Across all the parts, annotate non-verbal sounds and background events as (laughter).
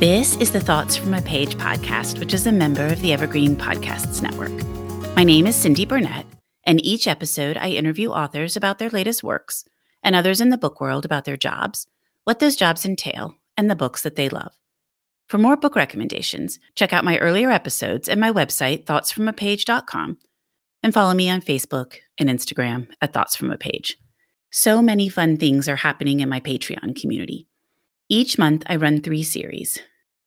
This is the Thoughts from a Page podcast, which is a member of the Evergreen Podcasts Network. My name is Cindy Burnett, and each episode I interview authors about their latest works and others in the book world about their jobs, what those jobs entail, and the books that they love. For more book recommendations, check out my earlier episodes and my website, thoughtsfromapage.com, and follow me on Facebook and Instagram at Thoughts From a Page. So many fun things are happening in my Patreon community. Each month, I run three series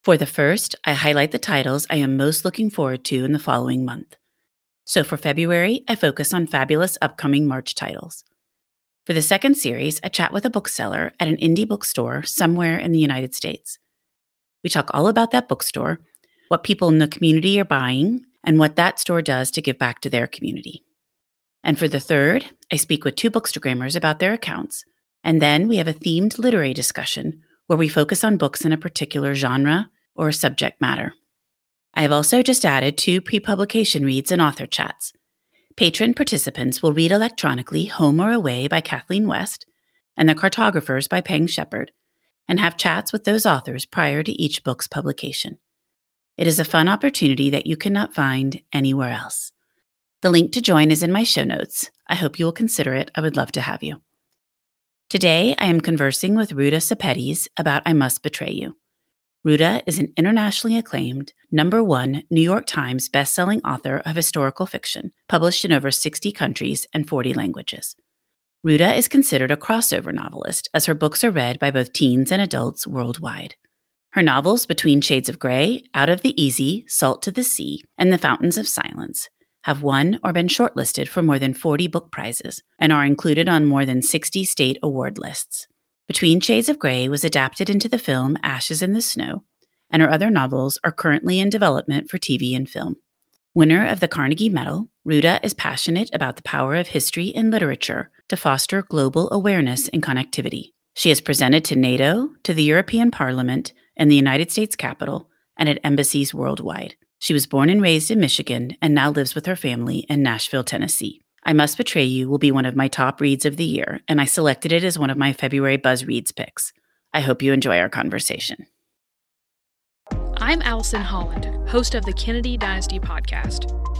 for the first, I highlight the titles I am most looking forward to in the following month. So for February, I focus on fabulous upcoming March titles. For the second series, I chat with a bookseller at an indie bookstore somewhere in the United States. We talk all about that bookstore, what people in the community are buying, and what that store does to give back to their community. And for the third, I speak with two bookstagrammers about their accounts, and then we have a themed literary discussion where we focus on books in a particular genre or subject matter. I have also just added two pre publication reads and author chats. Patreon participants will read electronically Home or Away by Kathleen West and The Cartographers by Peng Shepherd, and have chats with those authors prior to each book's publication. It is a fun opportunity that you cannot find anywhere else. The link to join is in my show notes. I hope you will consider it. I would love to have you. Today, I am conversing with Ruta Sepetys about I Must Betray You. Ruta is an internationally acclaimed, number one New York Times bestselling author of historical fiction, published in over 60 countries and 40 languages. Ruta is considered a crossover novelist, as her books are read by both teens and adults worldwide. Her novels, Between Shades of Grey, Out of the Easy, Salt to the Sea, and The Fountains of Silence, have won or been shortlisted for more than 40 book prizes and are included on more than 60 state award lists. Between Shades of Grey was adapted into the film Ashes in the Snow, and her other novels are currently in development for TV and film. Winner of the Carnegie Medal, Ruta is passionate about the power of history and literature to foster global awareness and connectivity. She has presented to NATO, to the European Parliament, and the United States Capitol, and at embassies worldwide. She was born and raised in Michigan and now lives with her family in Nashville, Tennessee. I Must Betray You will be one of my top reads of the year, and I selected it as one of my February Buzz Reads picks. I hope you enjoy our conversation. I'm Allison Holland, host of the Kennedy Dynasty podcast.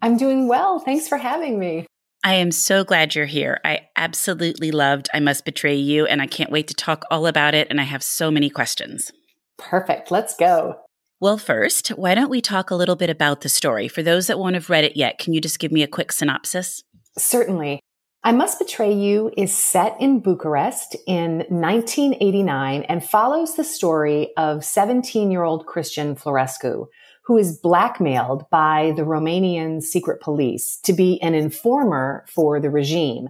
I'm doing well. Thanks for having me. I am so glad you're here. I absolutely loved I Must Betray You, and I can't wait to talk all about it. And I have so many questions. Perfect. Let's go. Well, first, why don't we talk a little bit about the story? For those that won't have read it yet, can you just give me a quick synopsis? Certainly. I Must Betray You is set in Bucharest in 1989 and follows the story of 17 year old Cristian Florescu, who is blackmailed by the Romanian secret police to be an informer for the regime.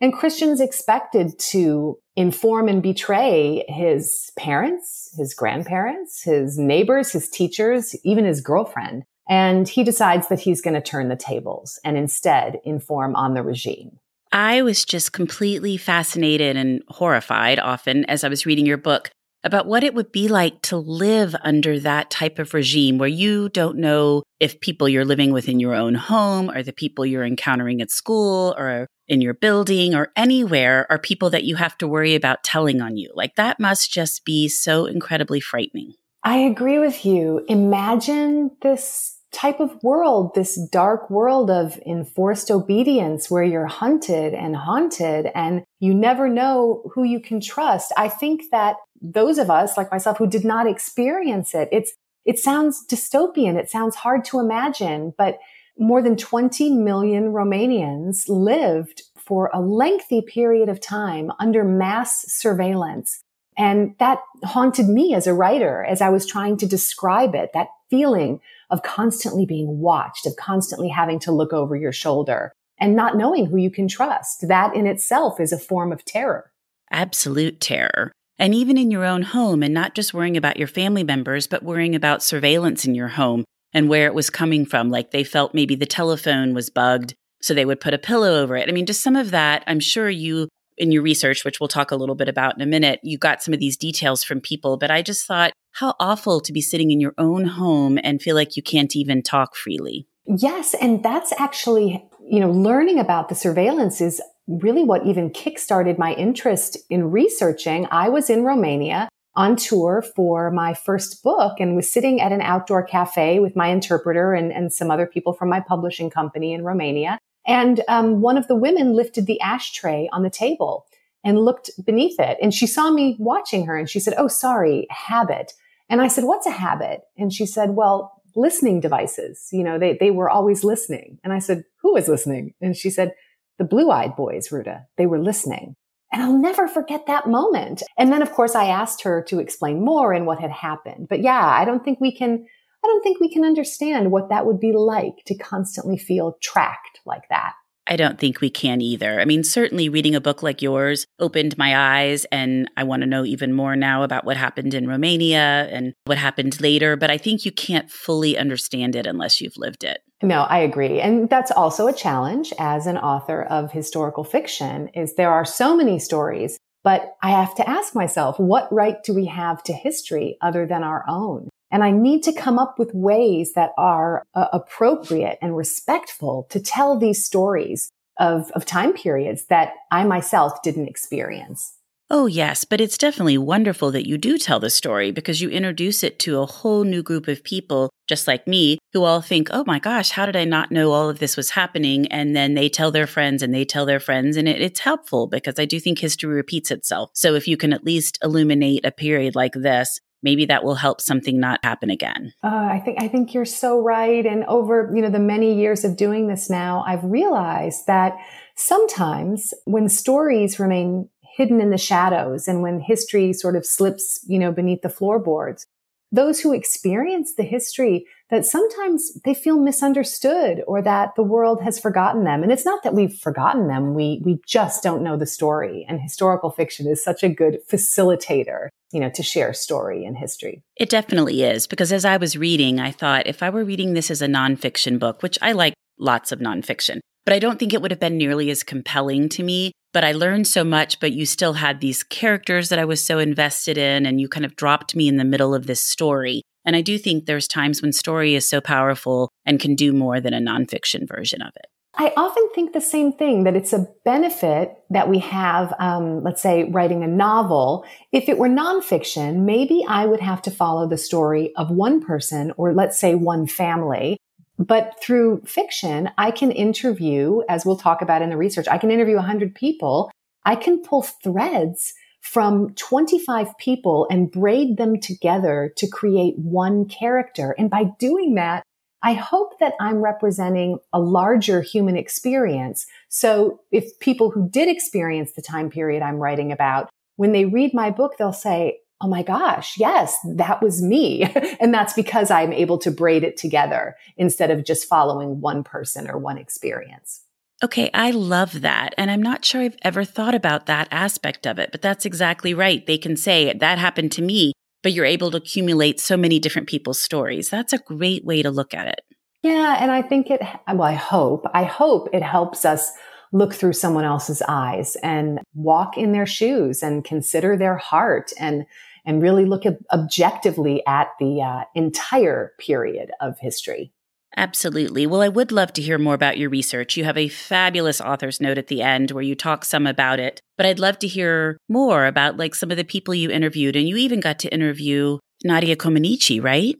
And Cristian's expected to inform and betray his parents, his grandparents, his neighbors, his teachers, even his girlfriend. And he decides that he's going to turn the tables and instead inform on the regime. I was just completely fascinated and horrified often as I was reading your book about what it would be like to live under that type of regime where you don't know if people you're living with in your own home or the people you're encountering at school or in your building or anywhere are people that you have to worry about telling on you. Like that must just be so incredibly frightening. I agree with you. Imagine this type of world, this dark world of enforced obedience where you're hunted and haunted and you never know who you can trust. I think that those of us like myself who did not experience it, it's, it sounds dystopian. It sounds hard to imagine, but more than 20 million Romanians lived for a lengthy period of time under mass surveillance. And that haunted me as a writer as I was trying to describe it, that feeling of constantly being watched, of constantly having to look over your shoulder and not knowing who you can trust. That in itself is a form of terror. Absolute terror. And even in your own home, and not just worrying about your family members, but worrying about surveillance in your home and where it was coming from. Like they felt maybe the telephone was bugged, so they would put a pillow over it. I mean, just some of that, I'm sure you, in your research, which we'll talk a little bit about in a minute, you got some of these details from people. But I just thought how awful to be sitting in your own home and feel like you can't even talk freely. Yes. And that's actually, you know, learning about the surveillance is really what even kickstarted my interest in researching. I was in Romania on tour for my first book and was sitting at an outdoor cafe with my interpreter and, and some other people from my publishing company in Romania. And um, one of the women lifted the ashtray on the table and looked beneath it. And she saw me watching her and she said, Oh, sorry, habit. And I said, what's a habit? And she said, well, listening devices. You know, they, they were always listening. And I said, who was listening? And she said, the blue eyed boys, Ruta, they were listening. And I'll never forget that moment. And then, of course, I asked her to explain more and what had happened. But yeah, I don't think we can, I don't think we can understand what that would be like to constantly feel tracked like that. I don't think we can either. I mean, certainly reading a book like yours opened my eyes, and I want to know even more now about what happened in Romania and what happened later. But I think you can't fully understand it unless you've lived it. No, I agree. And that's also a challenge as an author of historical fiction is there are so many stories, but I have to ask myself, what right do we have to history other than our own? And I need to come up with ways that are uh, appropriate and respectful to tell these stories of, of time periods that I myself didn't experience. Oh, yes, but it's definitely wonderful that you do tell the story because you introduce it to a whole new group of people, just like me, who all think, oh my gosh, how did I not know all of this was happening? And then they tell their friends and they tell their friends, and it, it's helpful because I do think history repeats itself. So if you can at least illuminate a period like this, maybe that will help something not happen again. Uh, I think I think you're so right. And over you know the many years of doing this now, I've realized that sometimes when stories remain hidden in the shadows and when history sort of slips you know beneath the floorboards, those who experience the history that sometimes they feel misunderstood or that the world has forgotten them. And it's not that we've forgotten them. We, we just don't know the story. And historical fiction is such a good facilitator, you know, to share story and history. It definitely is. Because as I was reading, I thought if I were reading this as a nonfiction book, which I like lots of nonfiction, but I don't think it would have been nearly as compelling to me. But I learned so much, but you still had these characters that I was so invested in, and you kind of dropped me in the middle of this story. And I do think there's times when story is so powerful and can do more than a nonfiction version of it. I often think the same thing that it's a benefit that we have, um, let's say, writing a novel. If it were nonfiction, maybe I would have to follow the story of one person or let's say one family. But through fiction, I can interview, as we'll talk about in the research, I can interview 100 people. I can pull threads from 25 people and braid them together to create one character. And by doing that, I hope that I'm representing a larger human experience. So if people who did experience the time period I'm writing about, when they read my book, they'll say, Oh my gosh, yes, that was me. (laughs) and that's because I'm able to braid it together instead of just following one person or one experience. Okay, I love that. And I'm not sure I've ever thought about that aspect of it, but that's exactly right. They can say that happened to me, but you're able to accumulate so many different people's stories. That's a great way to look at it. Yeah. And I think it, well, I hope, I hope it helps us look through someone else's eyes and walk in their shoes and consider their heart and, and really look objectively at the uh, entire period of history. Absolutely. Well, I would love to hear more about your research. You have a fabulous author's note at the end where you talk some about it, but I'd love to hear more about like some of the people you interviewed. And you even got to interview Nadia Comaneci, right?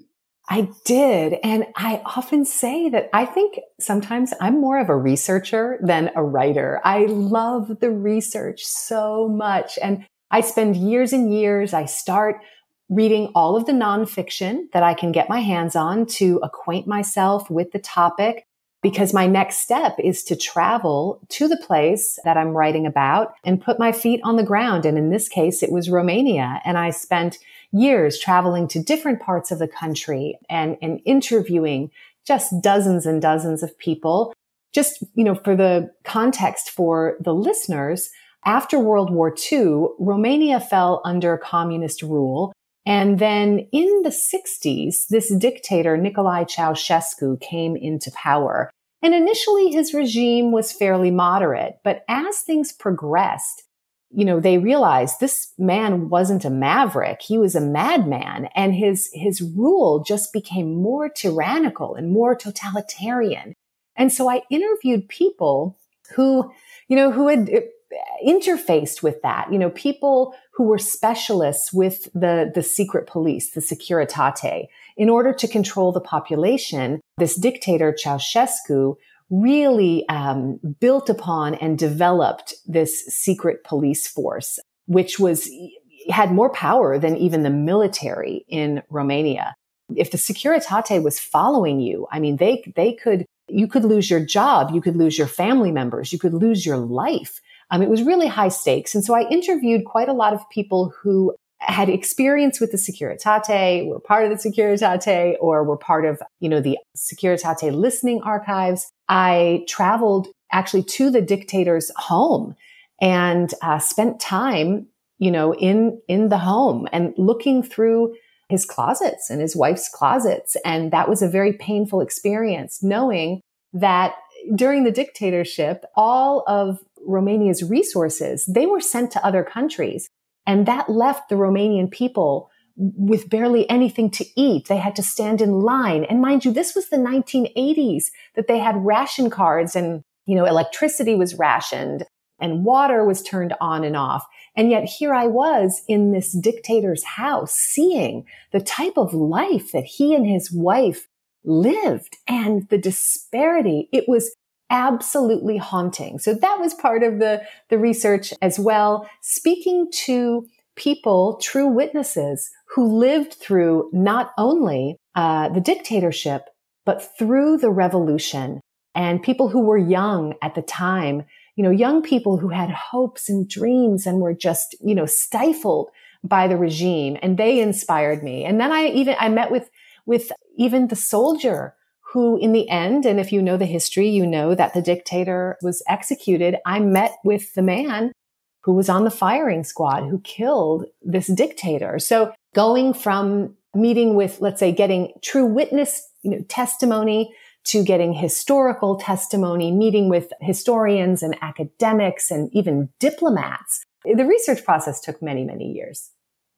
I did. And I often say that I think sometimes I'm more of a researcher than a writer. I love the research so much. And I spend years and years. I start reading all of the nonfiction that I can get my hands on to acquaint myself with the topic because my next step is to travel to the place that I'm writing about and put my feet on the ground. And in this case, it was Romania. And I spent years traveling to different parts of the country and, and interviewing just dozens and dozens of people. Just, you know, for the context for the listeners, after World War II, Romania fell under communist rule. And then in the 60s, this dictator, Nicolae Ceausescu, came into power. And initially his regime was fairly moderate, but as things progressed, you know, they realized this man wasn't a maverick. He was a madman and his, his rule just became more tyrannical and more totalitarian. And so I interviewed people who, you know, who had interfaced with that, you know, people who were specialists with the, the secret police, the Securitate, in order to control the population. This dictator, Ceausescu, really um, built upon and developed this secret police force, which was had more power than even the military in Romania. If the Securitate was following you, I mean, they they could you could lose your job, you could lose your family members, you could lose your life. Um, it was really high stakes, and so I interviewed quite a lot of people who had experience with the Securitate, were part of the Securitate, or were part of, you know, the Securitate listening archives. I traveled actually to the dictator's home and uh, spent time, you know, in, in the home and looking through his closets and his wife's closets. And that was a very painful experience knowing that during the dictatorship, all of Romania's resources, they were sent to other countries. And that left the Romanian people with barely anything to eat. They had to stand in line. And mind you, this was the 1980s that they had ration cards and, you know, electricity was rationed and water was turned on and off. And yet here I was in this dictator's house seeing the type of life that he and his wife lived and the disparity. It was absolutely haunting. So that was part of the, the research as well. Speaking to people, true witnesses who lived through not only uh, the dictatorship, but through the revolution and people who were young at the time, you know, young people who had hopes and dreams and were just, you know, stifled by the regime and they inspired me. And then I even, I met with, with even the soldier who in the end, and if you know the history, you know that the dictator was executed. I met with the man who was on the firing squad who killed this dictator. So going from meeting with, let's say, getting true witness you know, testimony to getting historical testimony, meeting with historians and academics and even diplomats. The research process took many, many years.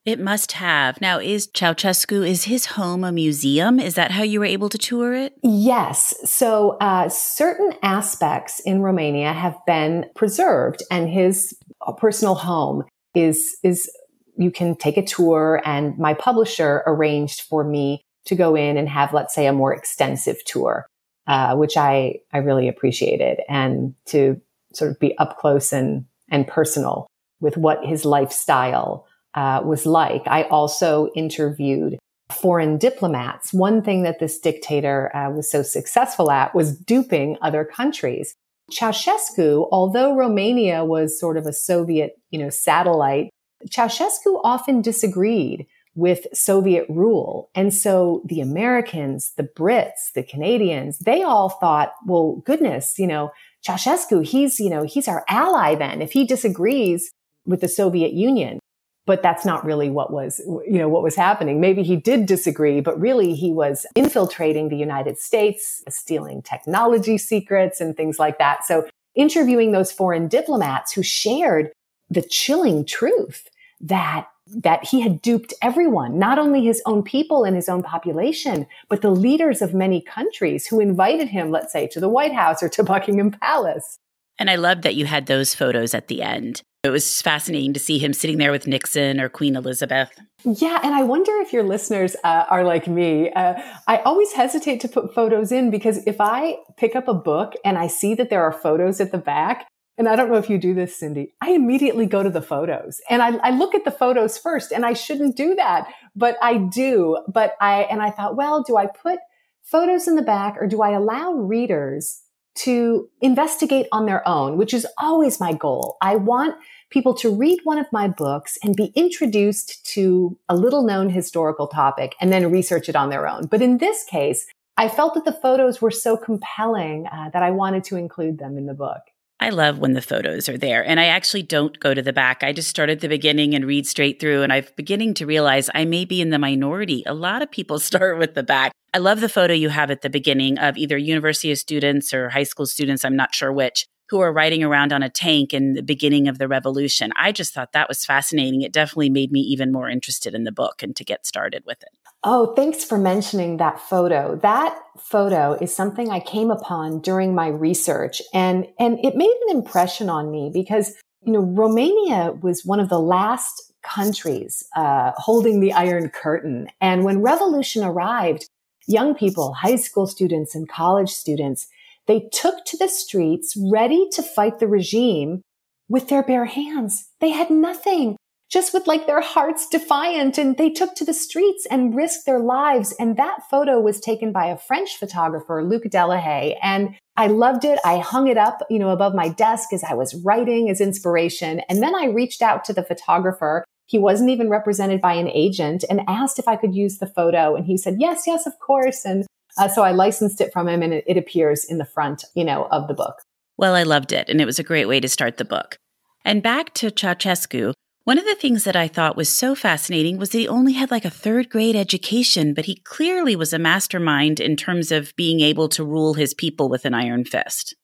It must have. Now, is Ceausescu, is his home a museum? Is that how you were able to tour it? Yes. So, uh, certain aspects in Romania have been preserved, and his personal home is, is, you can take a tour, and my publisher arranged for me to go in and have, let's say, a more extensive tour, uh, which I, I really appreciated, and to sort of be up close and, and personal with what his lifestyle uh, was like. I also interviewed foreign diplomats. One thing that this dictator uh, was so successful at was duping other countries. Ceausescu, although Romania was sort of a Soviet, you know, satellite, Ceausescu often disagreed with Soviet rule. And so the Americans, the Brits, the Canadians, they all thought, well, goodness, you know, Ceausescu, he's, you know, he's our ally then. If he disagrees with the Soviet Union, but that's not really what was, you know, what was happening. Maybe he did disagree, but really he was infiltrating the United States, stealing technology secrets and things like that. So interviewing those foreign diplomats who shared the chilling truth that that he had duped everyone, not only his own people and his own population, but the leaders of many countries who invited him, let's say, to the White House or to Buckingham Palace. And I loved that you had those photos at the end. It was fascinating to see him sitting there with Nixon or Queen Elizabeth. Yeah, and I wonder if your listeners uh, are like me. Uh, I always hesitate to put photos in because if I pick up a book and I see that there are photos at the back, and I don't know if you do this, Cindy, I immediately go to the photos and I, I look at the photos first, and I shouldn't do that, but I do. But I and I thought, well, do I put photos in the back or do I allow readers to investigate on their own, which is always my goal. I want people to read one of my books and be introduced to a little known historical topic and then research it on their own. But in this case, I felt that the photos were so compelling uh, that I wanted to include them in the book. I love when the photos are there. And I actually don't go to the back. I just start at the beginning and read straight through. And I'm beginning to realize I may be in the minority. A lot of people (laughs) start with the back. I love the photo you have at the beginning of either university students or high school students, I'm not sure which, who are riding around on a tank in the beginning of the revolution. I just thought that was fascinating. It definitely made me even more interested in the book and to get started with it. Oh, thanks for mentioning that photo. That photo is something I came upon during my research and, and it made an impression on me because, you know, Romania was one of the last countries uh, holding the Iron Curtain. And when revolution arrived, young people, high school students and college students, they took to the streets ready to fight the regime with their bare hands. They had nothing, just with like their hearts defiant. And they took to the streets and risked their lives. And that photo was taken by a French photographer, Luc Delahaye. And I loved it. I hung it up, you know, above my desk as I was writing as inspiration. And then I reached out to the photographer he wasn't even represented by an agent and asked if I could use the photo. And he said, yes, yes, of course. And uh, so I licensed it from him and it, it appears in the front, you know, of the book. Well, I loved it. And it was a great way to start the book. And back to Ceausescu, one of the things that I thought was so fascinating was that he only had like a third grade education, but he clearly was a mastermind in terms of being able to rule his people with an iron fist.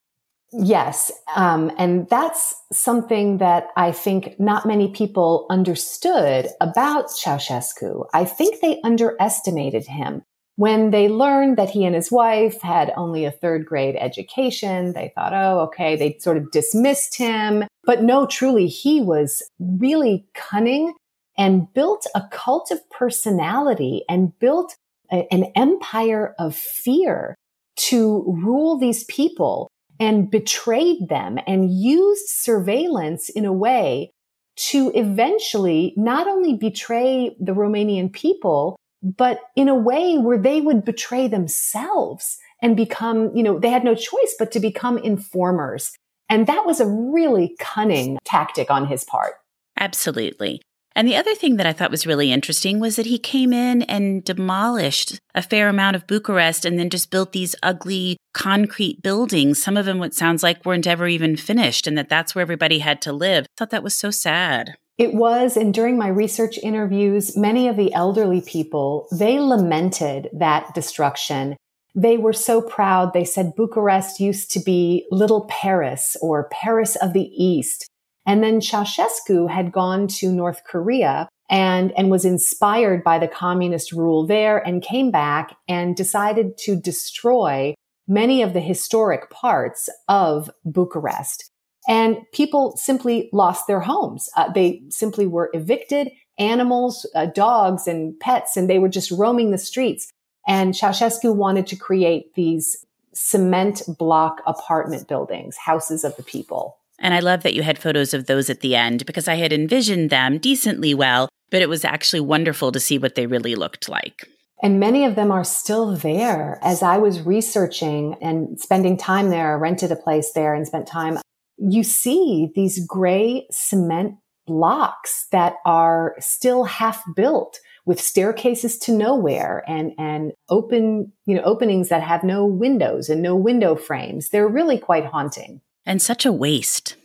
Yes. Um, and that's something that I think not many people understood about Ceausescu. I think they underestimated him. When they learned that he and his wife had only a third grade education, they thought, oh, okay, they sort of dismissed him. But no, truly, he was really cunning and built a cult of personality and built a, an empire of fear to rule these people and betrayed them and used surveillance in a way to eventually not only betray the Romanian people, but in a way where they would betray themselves and become, you know, they had no choice but to become informers. And that was a really cunning tactic on his part. Absolutely. And the other thing that I thought was really interesting was that he came in and demolished a fair amount of Bucharest and then just built these ugly concrete buildings. Some of them, what sounds like, weren't ever even finished, and that that's where everybody had to live. I thought that was so sad. It was. And during my research interviews, many of the elderly people, they lamented that destruction. They were so proud. They said Bucharest used to be little Paris or Paris of the East. And then Ceausescu had gone to North Korea and, and was inspired by the communist rule there and came back and decided to destroy many of the historic parts of Bucharest. And people simply lost their homes. Uh, they simply were evicted, animals, uh, dogs and pets, and they were just roaming the streets. And Ceausescu wanted to create these cement block apartment buildings, houses of the people. And I love that you had photos of those at the end because I had envisioned them decently well, but it was actually wonderful to see what they really looked like. And many of them are still there. As I was researching and spending time there, I rented a place there and spent time, you see these gray cement blocks that are still half built with staircases to nowhere and, and open, you know, openings that have no windows and no window frames. They're really quite haunting. And such a waste.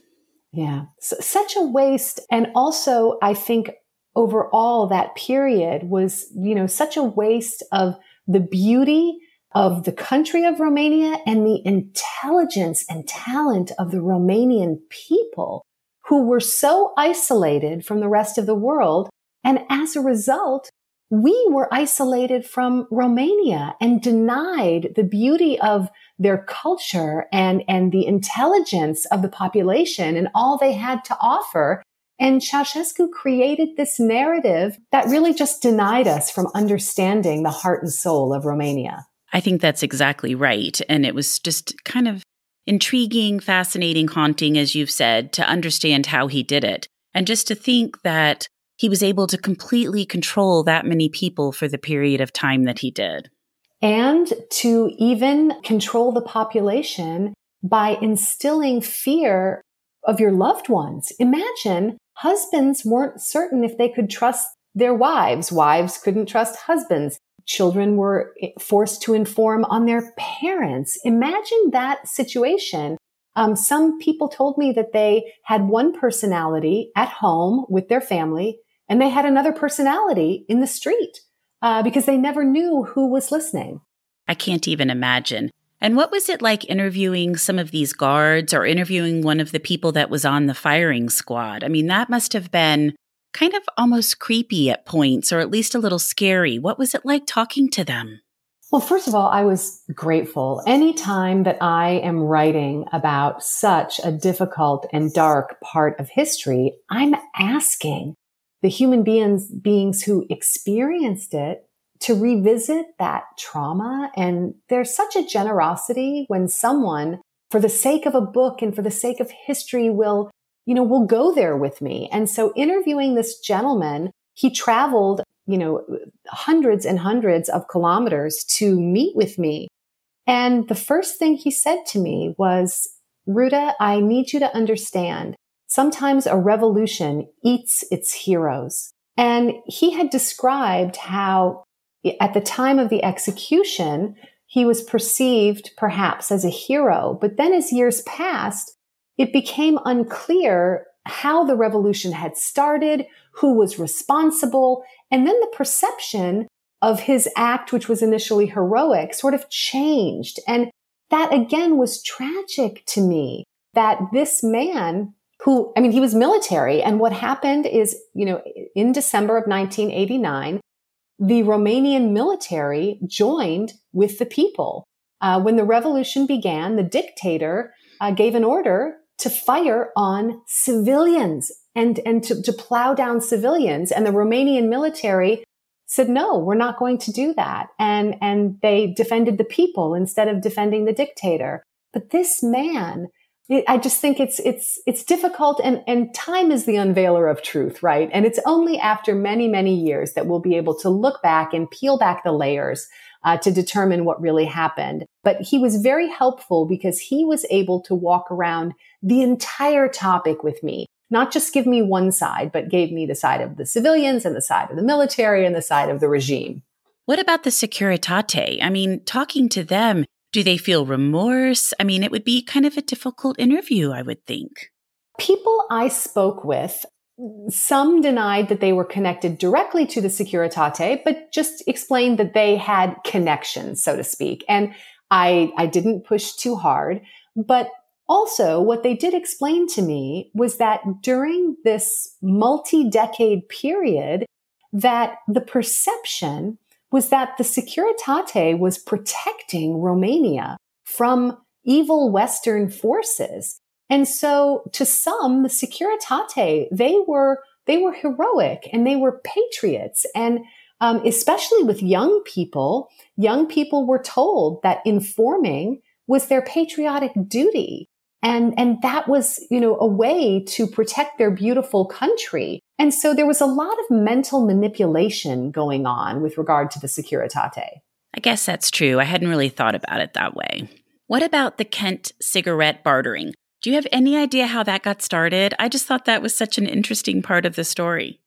Yeah. such a waste. And also, I think overall that period was, you know, such a waste of the beauty of the country of Romania and the intelligence and talent of the Romanian people who were so isolated from the rest of the world. And as a result, we were isolated from Romania and denied the beauty of their culture and, and the intelligence of the population and all they had to offer. And Ceausescu created this narrative that really just denied us from understanding the heart and soul of Romania. I think that's exactly right. And it was just kind of intriguing, fascinating, haunting, as you've said, to understand how he did it. And just to think that he was able to completely control that many people for the period of time that he did. And to even control the population by instilling fear of your loved ones. Imagine husbands weren't certain if they could trust their wives. Wives couldn't trust husbands. Children were forced to inform on their parents. Imagine that situation. Um, some people told me that they had one personality at home with their family and they had another personality in the street uh, because they never knew who was listening. I can't even imagine. And what was it like interviewing some of these guards or interviewing one of the people that was on the firing squad? I mean, that must have been kind of almost creepy at points, or at least a little scary. What was it like talking to them? Well, first of all, I was grateful. Anytime that I am writing about such a difficult and dark part of history, I'm asking the human beings, beings who experienced it to revisit that trauma. And there's such a generosity when someone, for the sake of a book and for the sake of history, will, you know, will go there with me. And so interviewing this gentleman, he traveled, you know, hundreds and hundreds of kilometers to meet with me. And the first thing he said to me was, Ruta, I need you to understand Sometimes a revolution eats its heroes. And he had described how at the time of the execution, he was perceived perhaps as a hero. But then as years passed, it became unclear how the revolution had started, who was responsible, and then the perception of his act, which was initially heroic, sort of changed. And that again was tragic to me that this man who, I mean, he was military. And what happened is, you know, in December of 1989, the Romanian military joined with the people. Uh, when the revolution began, the dictator uh, gave an order to fire on civilians and, and to, to plow down civilians. And the Romanian military said, no, we're not going to do that. And, and they defended the people instead of defending the dictator. But this man, I just think it's it's it's difficult and and time is the unveiler of truth, right? And it's only after many many years that we'll be able to look back and peel back the layers uh, to determine what really happened. But he was very helpful because he was able to walk around the entire topic with me, not just give me one side, but gave me the side of the civilians and the side of the military and the side of the regime. What about the Securitate? I mean, talking to them, do they feel remorse? I mean, it would be kind of a difficult interview, I would think. People I spoke with, some denied that they were connected directly to the Securitate, but just explained that they had connections, so to speak. And I, I didn't push too hard. But also, what they did explain to me was that during this multi-decade period, that the perception was that the Securitate was protecting Romania from evil Western forces. And so to some, the Securitate, they were, they were heroic and they were patriots. And um, especially with young people, young people were told that informing was their patriotic duty. And, and that was, you know, a way to protect their beautiful country. And so there was a lot of mental manipulation going on with regard to the Securitate. I guess that's true. I hadn't really thought about it that way. What about the Kent cigarette bartering? Do you have any idea how that got started? I just thought that was such an interesting part of the story.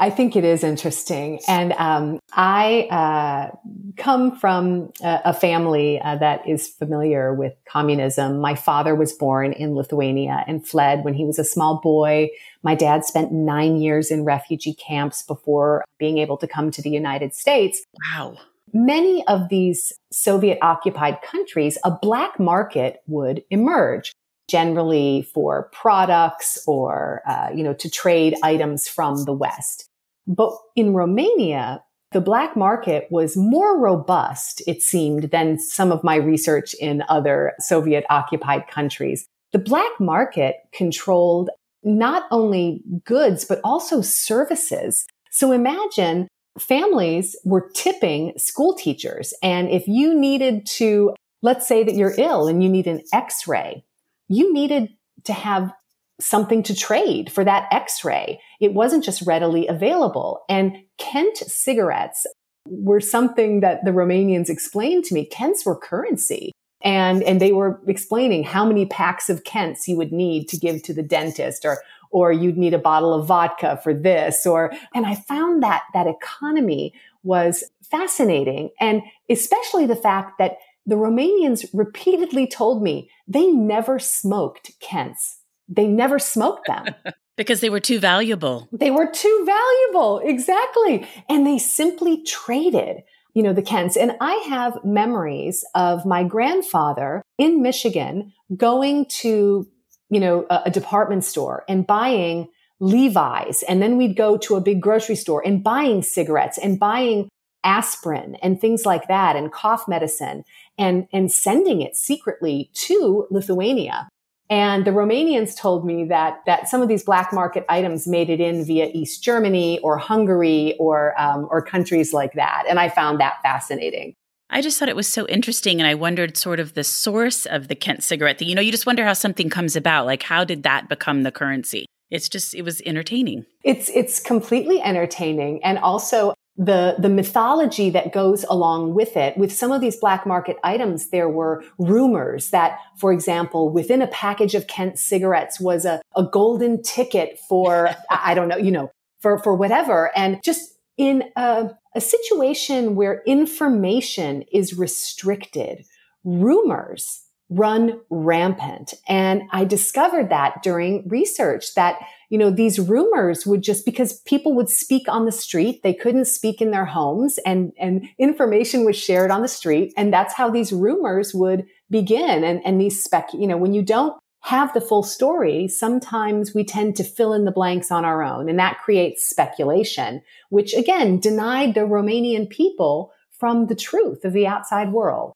I think it is interesting. And um, I uh, come from a, a family uh, that is familiar with communism. My father was born in Lithuania and fled when he was a small boy. My dad spent nine years in refugee camps before being able to come to the United States. Wow. Many of these Soviet occupied countries, a black market would emerge generally for products or, uh, you know, to trade items from the West. But in Romania, the black market was more robust, it seemed, than some of my research in other Soviet occupied countries. The black market controlled not only goods, but also services. So imagine families were tipping school teachers. And if you needed to, let's say that you're ill and you need an x-ray, you needed to have something to trade for that x-ray. It wasn't just readily available. And Kent cigarettes were something that the Romanians explained to me. Kents were currency. And, and they were explaining how many packs of Kents you would need to give to the dentist or, or you'd need a bottle of vodka for this or, and I found that that economy was fascinating. And especially the fact that the Romanians repeatedly told me they never smoked Kents. They never smoked them. (laughs) because they were too valuable. They were too valuable. Exactly. And they simply traded, you know, the Kents. And I have memories of my grandfather in Michigan going to, you know, a, a department store and buying Levi's. And then we'd go to a big grocery store and buying cigarettes and buying aspirin and things like that and cough medicine and, and sending it secretly to Lithuania. And the Romanians told me that that some of these black market items made it in via East Germany or Hungary or um, or countries like that. And I found that fascinating. I just thought it was so interesting, and I wondered sort of the source of the Kent cigarette thing. You know, you just wonder how something comes about. Like, how did that become the currency? It's just, it was entertaining. It's it's completely entertaining, and also the the mythology that goes along with it. With some of these black market items there were rumors that for example within a package of kent cigarettes was a, a golden ticket for (laughs) i don't know you know for for whatever. And just in a, a situation where information is restricted rumors run rampant and i discovered that during research that you know, these rumors would just because people would speak on the street, they couldn't speak in their homes and, and information was shared on the street. And that's how these rumors would begin. And, and these spec, you know, when you don't have the full story, sometimes we tend to fill in the blanks on our own. And that creates speculation, which again denied the Romanian people from the truth of the outside world.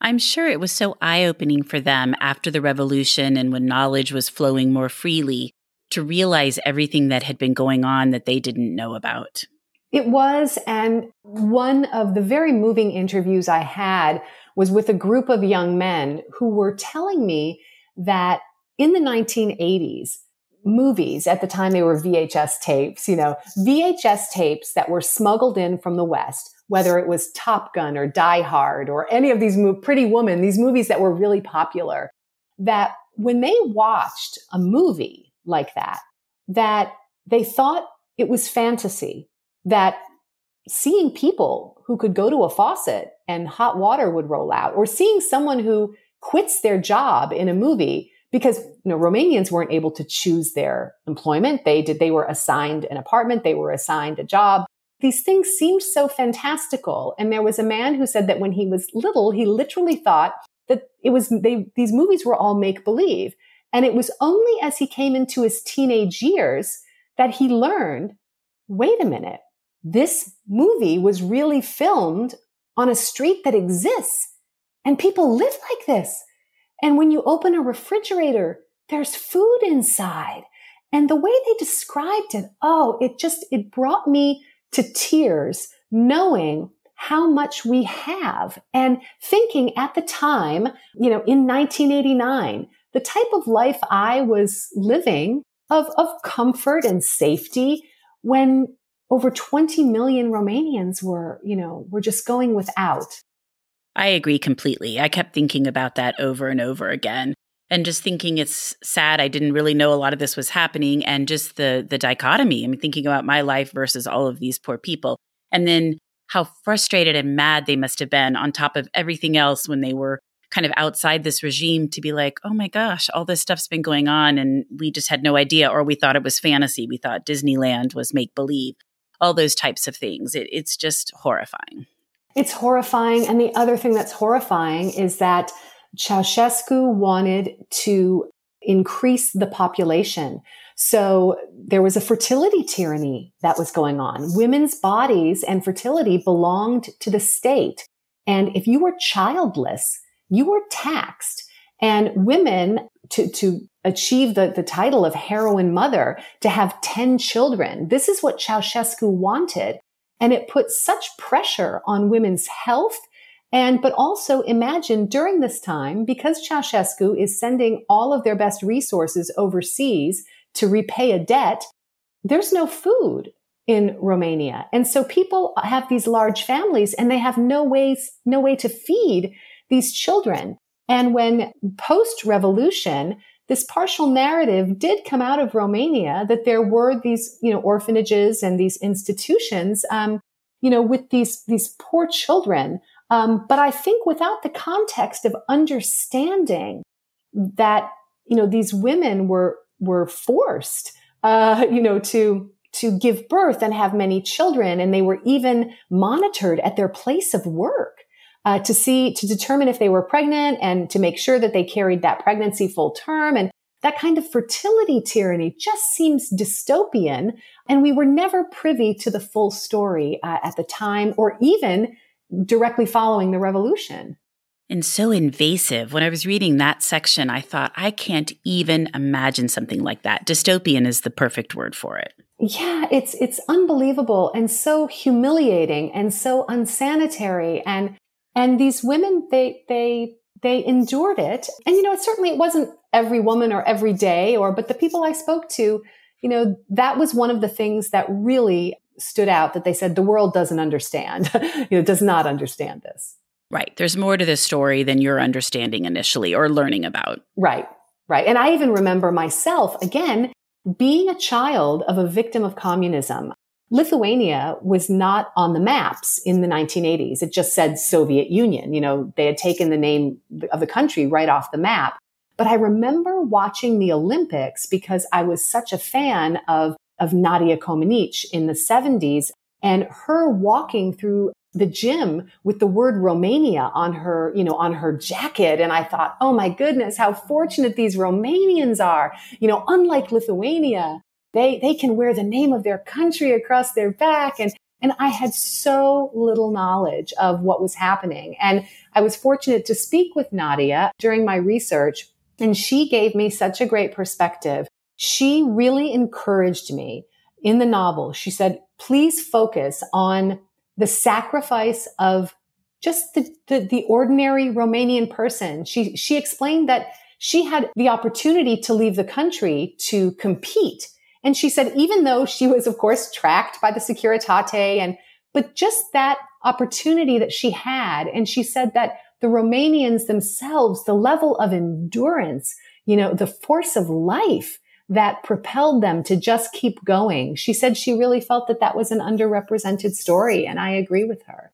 I'm sure it was so eye opening for them after the revolution and when knowledge was flowing more freely to realize everything that had been going on that they didn't know about. It was. And one of the very moving interviews I had was with a group of young men who were telling me that in the 1980s, movies at the time they were VHS tapes, you know, VHS tapes that were smuggled in from the West, whether it was Top Gun or Die Hard or any of these mo- Pretty Woman, these movies that were really popular, that when they watched a movie like that, that they thought it was fantasy, that seeing people who could go to a faucet and hot water would roll out, or seeing someone who quits their job in a movie because you know Romanians weren't able to choose their employment. They did they were assigned an apartment, they were assigned a job. These things seemed so fantastical. And there was a man who said that when he was little, he literally thought that it was they these movies were all make believe. And it was only as he came into his teenage years that he learned, wait a minute, this movie was really filmed on a street that exists and people live like this. And when you open a refrigerator, there's food inside. And the way they described it, oh, it just, it brought me to tears knowing how much we have and thinking at the time, you know, in 1989, the type of life I was living of, of comfort and safety when over 20 million Romanians were, you know, were just going without. I agree completely. I kept thinking about that over and over again and just thinking it's sad I didn't really know a lot of this was happening and just the the dichotomy. I mean thinking about my life versus all of these poor people. And then how frustrated and mad they must have been on top of everything else when they were kind of outside this regime to be like, oh my gosh, all this stuff's been going on and we just had no idea, or we thought it was fantasy. We thought Disneyland was make believe, all those types of things. It, it's just horrifying. It's horrifying. And the other thing that's horrifying is that Ceausescu wanted to increase the population. So there was a fertility tyranny that was going on. Women's bodies and fertility belonged to the state. And if you were childless, you were taxed. And women to, to achieve the, the title of heroine mother, to have 10 children. This is what Ceausescu wanted. And it put such pressure on women's health. And, but also imagine during this time, because Ceausescu is sending all of their best resources overseas to repay a debt, there's no food in Romania. And so people have these large families and they have no ways, no way to feed these children. And when post revolution, this partial narrative did come out of Romania that there were these, you know, orphanages and these institutions, um, you know, with these, these poor children. Um, but I think without the context of understanding that, you know, these women were, were forced, uh, you know, to, to give birth and have many children. And they were even monitored at their place of work uh, to see, to determine if they were pregnant and to make sure that they carried that pregnancy full term. And that kind of fertility tyranny just seems dystopian. And we were never privy to the full story uh, at the time or even directly following the revolution. And so invasive. When I was reading that section, I thought, I can't even imagine something like that. Dystopian is the perfect word for it. Yeah, it's it's unbelievable and so humiliating and so unsanitary and and these women, they, they, they endured it. And, you know, it certainly it wasn't every woman or every day or, but the people I spoke to, you know, that was one of the things that really stood out that they said the world doesn't understand, (laughs) you know, does not understand this. Right. There's more to this story than you're understanding initially or learning about. Right. Right. And I even remember myself, again, being a child of a victim of communism. Lithuania was not on the maps in the 1980s. It just said Soviet Union. You know, they had taken the name of the country right off the map. But I remember watching the Olympics because I was such a fan of, of Nadia Comaneci in the 70s and her walking through the gym with the word Romania on her, you know, on her jacket. And I thought, oh my goodness, how fortunate these Romanians are. You know, unlike Lithuania, they, they can wear the name of their country across their back. And, and I had so little knowledge of what was happening. And I was fortunate to speak with Nadia during my research and she gave me such a great perspective. She really encouraged me in the novel. She said, please focus on the sacrifice of just the, the, the, ordinary Romanian person. She, she explained that she had the opportunity to leave the country to compete and she said, even though she was, of course, tracked by the Securitate and, but just that opportunity that she had. And she said that the Romanians themselves, the level of endurance, you know, the force of life that propelled them to just keep going. She said she really felt that that was an underrepresented story. And I agree with her.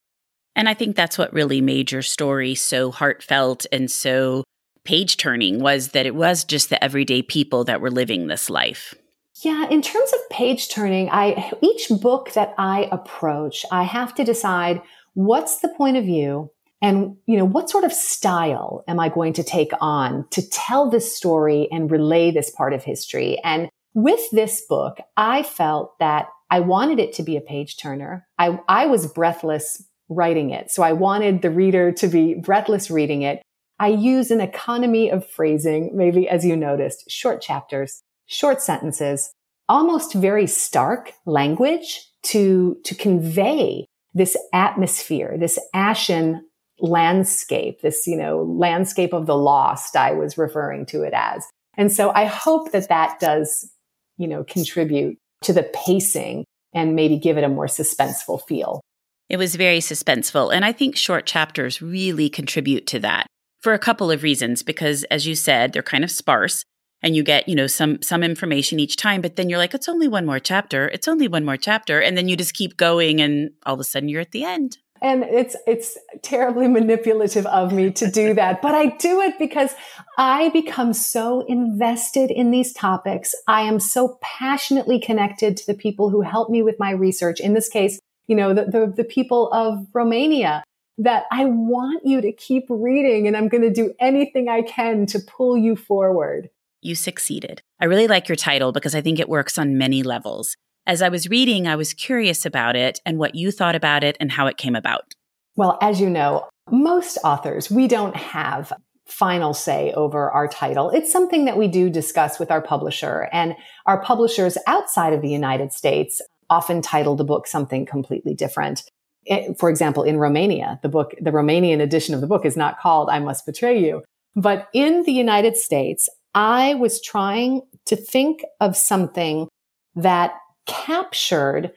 And I think that's what really made your story so heartfelt and so page turning was that it was just the everyday people that were living this life. Yeah, in terms of page turning, I each book that I approach, I have to decide what's the point of view and you know what sort of style am I going to take on to tell this story and relay this part of history. And with this book, I felt that I wanted it to be a page turner. I, I was breathless writing it. So I wanted the reader to be breathless reading it. I use an economy of phrasing, maybe as you noticed, short chapters short sentences, almost very stark language to, to convey this atmosphere, this ashen landscape, this, you know, landscape of the lost, I was referring to it as. And so I hope that that does, you know, contribute to the pacing and maybe give it a more suspenseful feel. It was very suspenseful. And I think short chapters really contribute to that for a couple of reasons, because as you said, they're kind of sparse and you get you know some some information each time but then you're like it's only one more chapter it's only one more chapter and then you just keep going and all of a sudden you're at the end and it's it's terribly (laughs) manipulative of me to do that but i do it because i become so invested in these topics i am so passionately connected to the people who help me with my research in this case you know the, the, the people of romania that i want you to keep reading and i'm going to do anything i can to pull you forward you succeeded. I really like your title because I think it works on many levels. As I was reading, I was curious about it and what you thought about it and how it came about. Well, as you know, most authors, we don't have final say over our title. It's something that we do discuss with our publisher and our publishers outside of the United States often title the book something completely different. It, for example, in Romania, the book, the Romanian edition of the book is not called I Must Betray You. But in the United States, I was trying to think of something that captured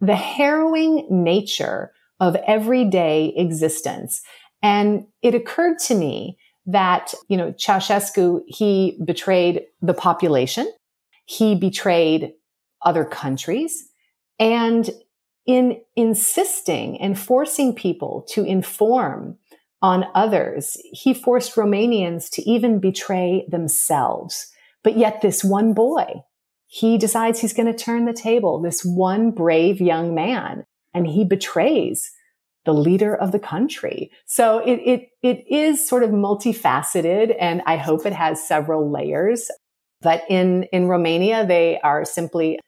the harrowing nature of everyday existence. And it occurred to me that, you know, Ceausescu, he betrayed the population. He betrayed other countries. And in insisting and forcing people to inform on others, he forced Romanians to even betray themselves. But yet this one boy, he decides he's going to turn the table, this one brave young man, and he betrays the leader of the country. So it, it, it is sort of multifaceted and I hope it has several layers. But in, in Romania, they are simply,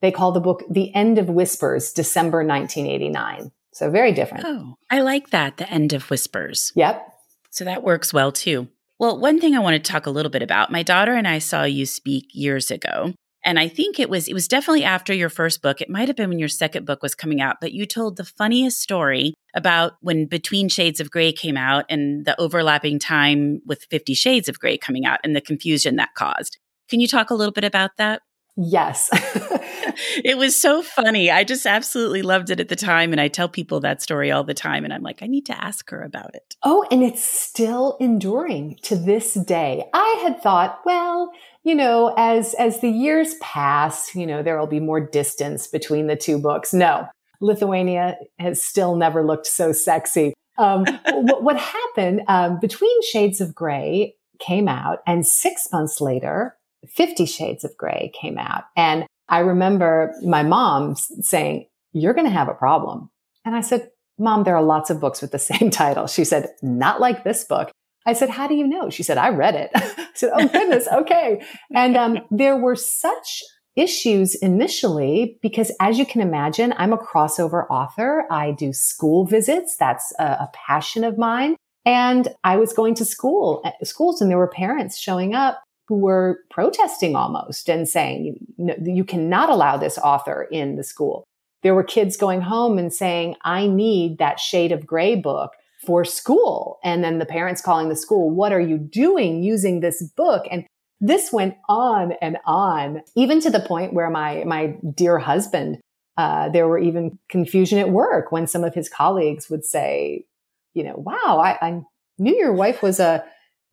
they call the book The End of Whispers, December 1989. So very different. Oh, I like that. The End of Whispers. Yep. So that works well too. Well, one thing I want to talk a little bit about my daughter and I saw you speak years ago. And I think it was it was definitely after your first book. It might have been when your second book was coming out, but you told the funniest story about when Between Shades of Grey came out and the overlapping time with 50 Shades of Grey coming out and the confusion that caused. Can you talk a little bit about that? Yes. (laughs) it was so funny. I just absolutely loved it at the time. And I tell people that story all the time. And I'm like, I need to ask her about it. Oh, and it's still enduring to this day. I had thought, well, you know, as, as the years pass, you know, there will be more distance between the two books. No, Lithuania has still never looked so sexy. Um, (laughs) what, what, happened um, between Shades of Grey came out, and six months later, Fifty Shades of Grey came out, and I remember my mom saying, "You're going to have a problem," and I said, "Mom, there are lots of books with the same (laughs) title." She said, "Not like this book." I said, how do you know? She said, I read it. (laughs) I said, oh goodness. (laughs) Okay. And, um, there were such issues initially because as you can imagine, I'm a crossover author. I do school visits. That's a, a passion of mine. And I was going to school, uh, schools and there were parents showing up who were protesting almost and saying, you, you cannot allow this author in the school. There were kids going home and saying, I need that shade of gray book for school. And then the parents calling the school, what are you doing using this book? And this went on and on, even to the point where my, my dear husband, uh, there were even confusion at work when some of his colleagues would say, you know, wow, I, I knew your wife was a,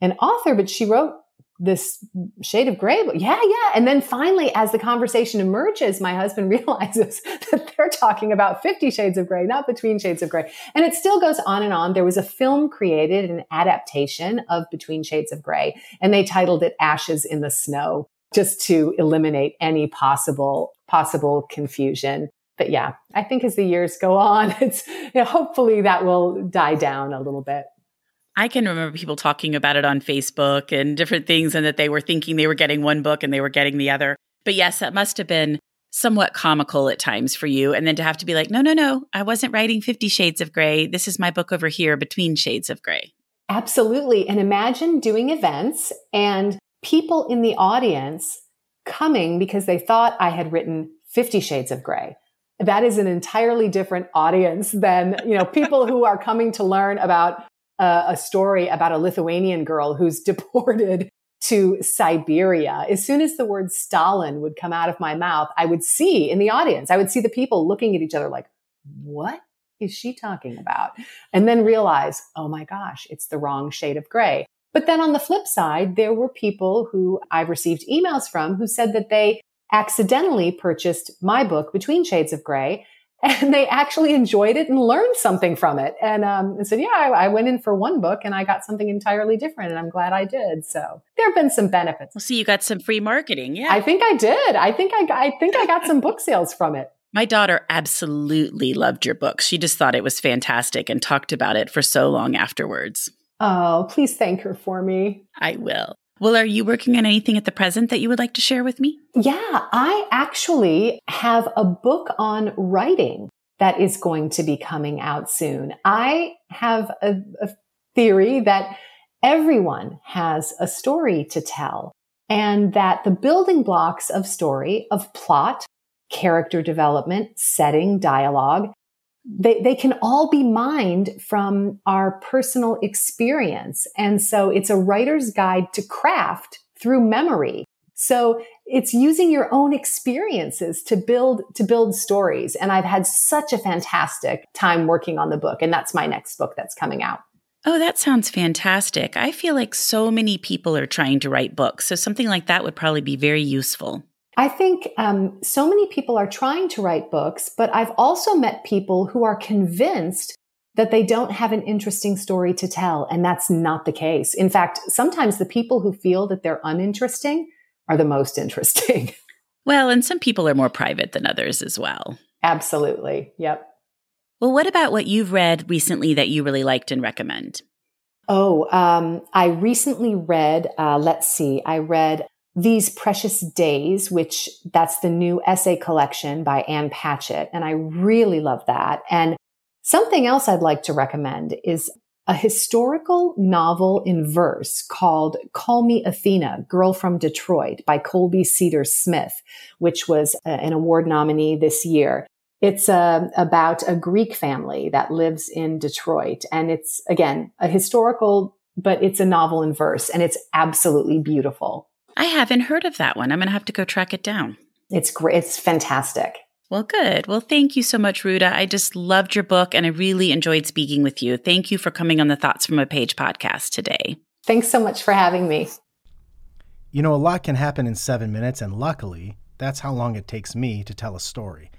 an author, but she wrote this shade of gray. But yeah, yeah. And then finally, as the conversation emerges, my husband (laughs) realizes that they're talking about 50 shades of gray, not between shades of gray. And it still goes on and on. There was a film created, an adaptation of Between Shades of Gray, and they titled it Ashes in the Snow just to eliminate any possible, possible confusion. But yeah, I think as the years go on, (laughs) it's you know, hopefully that will die down a little bit. I can remember people talking about it on Facebook and different things, and that they were thinking they were getting one book and they were getting the other. But yes, that must have been somewhat comical at times for you. And then to have to be like, no, no, no, I wasn't writing Fifty Shades of Grey. This is my book over here, Between Shades of Grey. Absolutely. And imagine doing events and people in the audience coming because they thought I had written Fifty Shades of Grey. That is an entirely different audience than, you know, people who are coming to learn about a, a story about a Lithuanian girl who's (laughs) deported to Siberia. As soon as the word Stalin would come out of my mouth, I would see in the audience, I would see the people looking at each other like, what is she talking about? And then realize, oh my gosh, it's the wrong shade of gray. But then on the flip side, there were people who I've received emails from who said that they accidentally purchased my book, Between Shades of Gray, (laughs) and they actually enjoyed it and learned something from it. And, um, and said, yeah, I, I, went in for one book and I got something entirely different and I'm glad I did. So there have been some benefits. Well, see, you got some free marketing. Yeah. I think I did. I think I, I think I got some book sales from it. (laughs) My daughter absolutely loved your book. She just thought it was fantastic and talked about it for so long afterwards. Oh, please thank her for me. I will. Well, are you working on anything at the present that you would like to share with me? Yeah, I actually have a book on writing that is going to be coming out soon. I have a, a theory that everyone has a story to tell and that the building blocks of story, of plot, character development, setting, dialogue, they, they can all be mined from our personal experience. And so it's a writer's guide to craft through memory. So it's using your own experiences to build, to build stories. And I've had such a fantastic time working on the book. And that's my next book that's coming out. Oh, that sounds fantastic. I feel like so many people are trying to write books. So something like that would probably be very useful. I think um, so many people are trying to write books, but I've also met people who are convinced that they don't have an interesting story to tell. And that's not the case. In fact, sometimes the people who feel that they're uninteresting are the most interesting. (laughs) Well, and some people are more private than others as well. Absolutely. Yep. Well, what about what you've read recently that you really liked and recommend? Oh, um, I recently read, uh, let's see, I read These Precious Days, which that's the new essay collection by Ann Patchett. And I really love that. And something else I'd like to recommend is a historical novel in verse called Call Me Athena, Girl from Detroit by Colby Cedar Smith, which was uh, an award nominee this year. It's uh, about a Greek family that lives in Detroit. And it's, again, a historical, but it's a novel in verse and it's absolutely beautiful. I haven't heard of that one. I'm going to have to go track it down. It's great. It's fantastic. Well, good. Well, thank you so much, Ruta. I just loved your book and I really enjoyed speaking with you. Thank you for coming on the Thoughts from a Page podcast today. Thanks so much for having me. You know, a lot can happen in seven minutes, and luckily, that's how long it takes me to tell a story.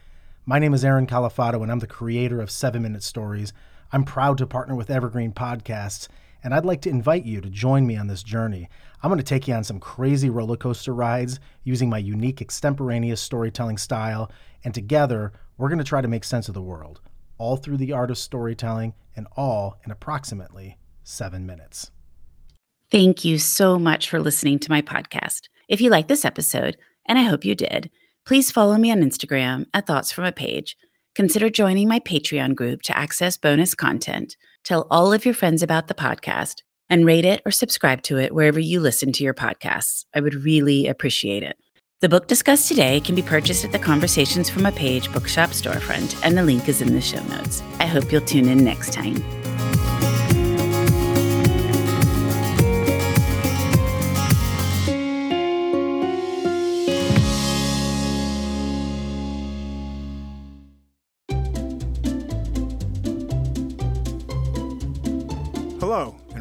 My name is Aaron Califato, and I'm the creator of Seven Minute Stories. I'm proud to partner with Evergreen Podcasts, and I'd like to invite you to join me on this journey. I'm going to take you on some crazy roller coaster rides using my unique extemporaneous storytelling style, and together, we're going to try to make sense of the world, all through the art of storytelling, and all in approximately seven minutes. Thank you so much for listening to my podcast. If you like this episode, and I hope you did, Please follow me on Instagram at Thoughts from a Page. Consider joining my Patreon group to access bonus content. Tell all of your friends about the podcast and rate it or subscribe to it wherever you listen to your podcasts. I would really appreciate it. The book discussed today can be purchased at the Conversations from a Page bookshop storefront, and the link is in the show notes. I hope you'll tune in next time. Hello,